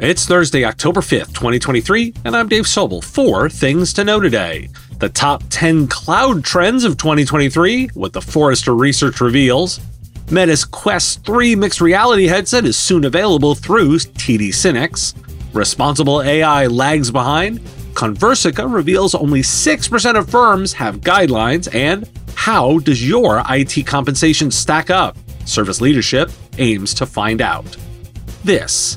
It's Thursday, October 5th, 2023, and I'm Dave Sobel. Four things to know today. The top 10 cloud trends of 2023, what the Forrester research reveals. Meta's Quest 3 mixed reality headset is soon available through TD SYNNEX. Responsible AI lags behind. Conversica reveals only 6% of firms have guidelines. And how does your IT compensation stack up? Service leadership aims to find out. This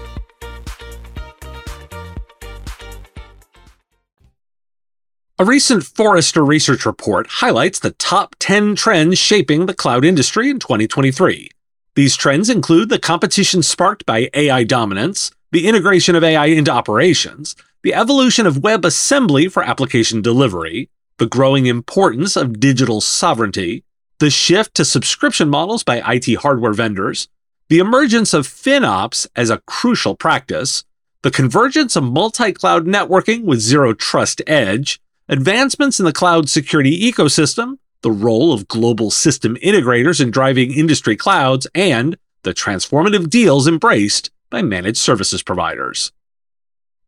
A recent Forrester research report highlights the top 10 trends shaping the cloud industry in 2023. These trends include the competition sparked by AI dominance, the integration of AI into operations, the evolution of WebAssembly for application delivery, the growing importance of digital sovereignty, the shift to subscription models by IT hardware vendors, the emergence of FinOps as a crucial practice, the convergence of multi cloud networking with zero trust edge, advancements in the cloud security ecosystem, the role of global system integrators in driving industry clouds, and the transformative deals embraced by managed services providers.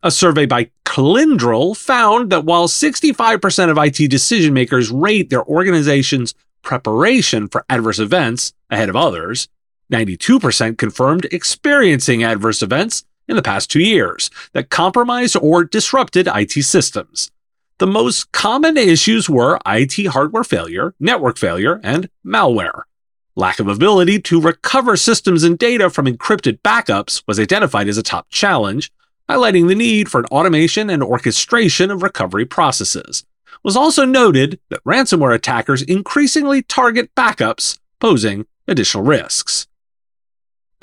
A survey by Kyndryl found that while 65% of IT decision makers rate their organization's preparation for adverse events ahead of others, 92% confirmed experiencing adverse events in the past two years that compromised or disrupted IT systems. The most common issues were IT hardware failure, network failure, and malware. Lack of ability to recover systems and data from encrypted backups was identified as a top challenge, highlighting the need for an automation and orchestration of recovery processes. It was also noted that ransomware attackers increasingly target backups, posing additional risks.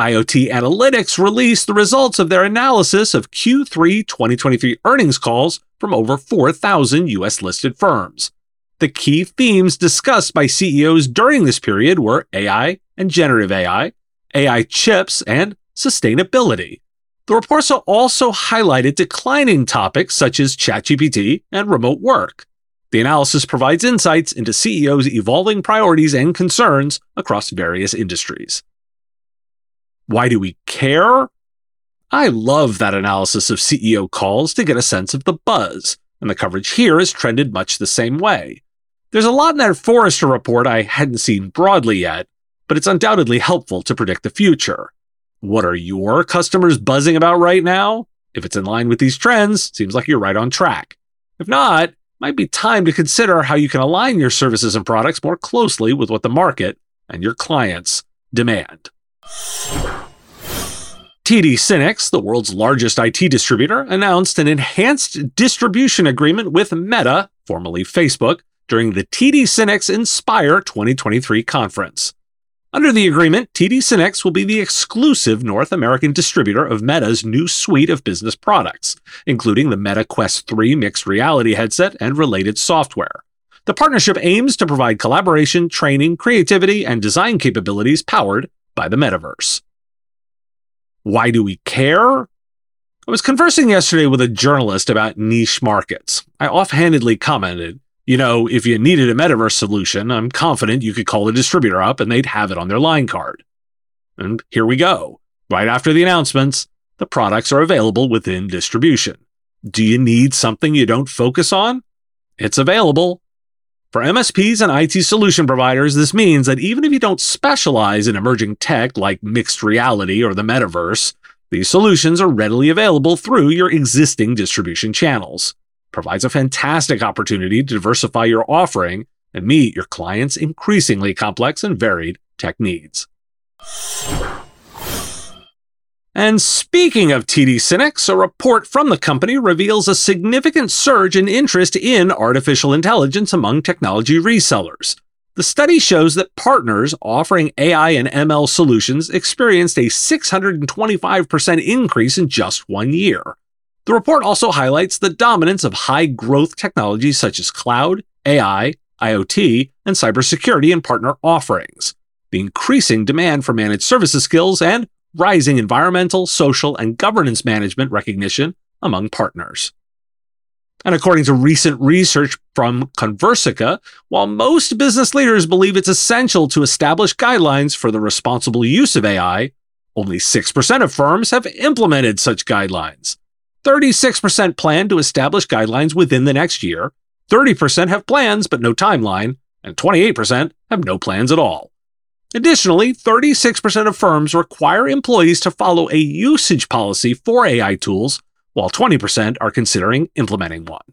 IoT Analytics released the results of their analysis of Q3 2023 earnings calls from over 4,000 US listed firms. The key themes discussed by CEOs during this period were AI and generative AI, AI chips, and sustainability. The reports also highlighted declining topics such as ChatGPT and remote work. The analysis provides insights into CEOs' evolving priorities and concerns across various industries. Why do we care? I love that analysis of CEO calls to get a sense of the buzz, and the coverage here has trended much the same way. There's a lot in that Forrester report I hadn't seen broadly yet, but it's undoubtedly helpful to predict the future. What are your customers buzzing about right now? If it's in line with these trends, seems like you're right on track. If not, might be time to consider how you can align your services and products more closely with what the market and your clients demand. TD SYNNEX, the world's largest IT distributor, announced an enhanced distribution agreement with Meta, formerly Facebook, during the TD SYNNEX Inspire 2023 conference. Under the agreement, TD SYNNEX will be the exclusive North American distributor of Meta's new suite of business products, including the Meta Quest 3 mixed reality headset and related software. The partnership aims to provide collaboration, training, creativity, and design capabilities powered by the metaverse. Why do we care? I was conversing yesterday with a journalist about niche markets. I offhandedly commented, you know, if you needed a metaverse solution, I'm confident you could call the distributor up and they'd have it on their line card. And here we go. Right after the announcements, the products are available within distribution. Do you need something you don't focus on? It's available. For MSPs and IT solution providers, this means that even if you don't specialize in emerging tech like mixed reality or the metaverse, these solutions are readily available through your existing distribution channels. Provides a fantastic opportunity to diversify your offering and meet your clients' increasingly complex and varied tech needs. And speaking of TD SYNNEX, a report from the company reveals a significant surge in interest in artificial intelligence among technology resellers. The study shows that partners offering AI and ML solutions experienced a 625% increase in just one year. The report also highlights the dominance of high growth technologies such as cloud, AI, IoT, and cybersecurity in partner offerings, the increasing demand for managed services skills, and rising environmental, social, and governance management recognition among partners. And according to recent research from Conversica, while most business leaders believe it's essential to establish guidelines for the responsible use of AI, only 6% of firms have implemented such guidelines. 36% plan to establish guidelines within the next year, 30% have plans but no timeline, and 28% have no plans at all. Additionally, 36% of firms require employees to follow a usage policy for AI tools, while 20% are considering implementing one.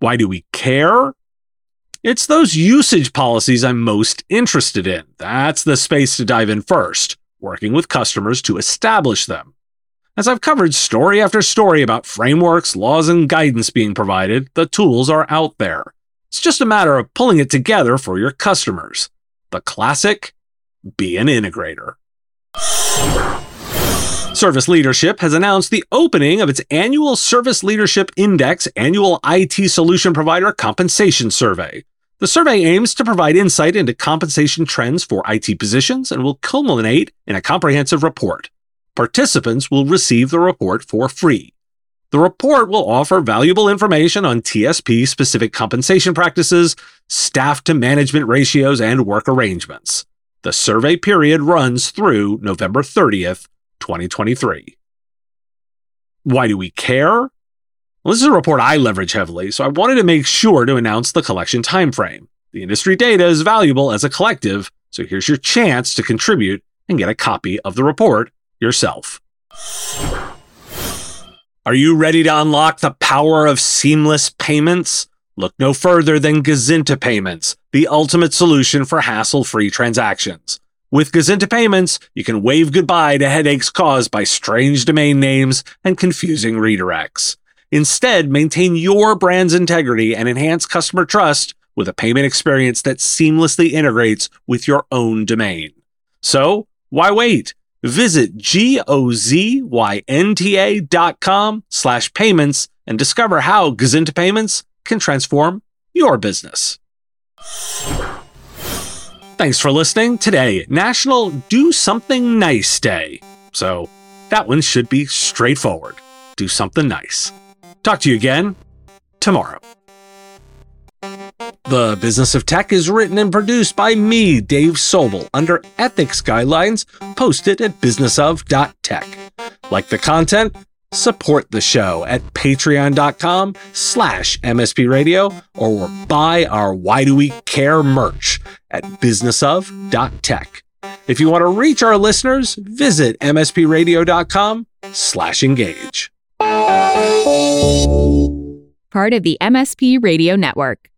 Why do we care? It's those usage policies I'm most interested in. That's the space to dive in first, working with customers to establish them. As I've covered story after story about frameworks, laws, and guidance being provided, the tools are out there. It's just a matter of pulling it together for your customers. The classic be an integrator. Service Leadership has announced the opening of its annual Service Leadership Index annual IT solution provider compensation survey. The survey aims to provide insight into compensation trends for IT positions and will culminate in a comprehensive report. Participants will receive the report for free. The report will offer valuable information on TSP specific compensation practices, staff to management ratios, and work arrangements. The survey period runs through November 30th, 2023. Why do we care? Well, this is a report I leverage heavily, so I wanted to make sure to announce the collection timeframe. The industry data is valuable as a collective, so here's your chance to contribute and get a copy of the report yourself. Are you ready to unlock the power of seamless payments? Look no further than Gozynta Payments, the ultimate solution for hassle free transactions. With Gozynta Payments, you can wave goodbye to headaches caused by strange domain names and confusing redirects. Instead, maintain your brand's integrity and enhance customer trust with a payment experience that seamlessly integrates with your own domain. So, why wait? Visit G-O-Z-Y-N-T-A dot com slash payments and discover how Gozynta Payments can transform your business. Thanks for listening. Today, National Do Something Nice Day. So, that one should be straightforward. Do something nice. Talk to you again tomorrow. The Business of Tech is written and produced by me, Dave Sobel, under ethics guidelines posted at businessof.tech. Like the content? Support the show at patreon.com slash mspradio or buy our Why Do We Care merch at businessof.tech. If you want to reach our listeners, visit mspradio.com slash engage. Part of the MSP Radio Network.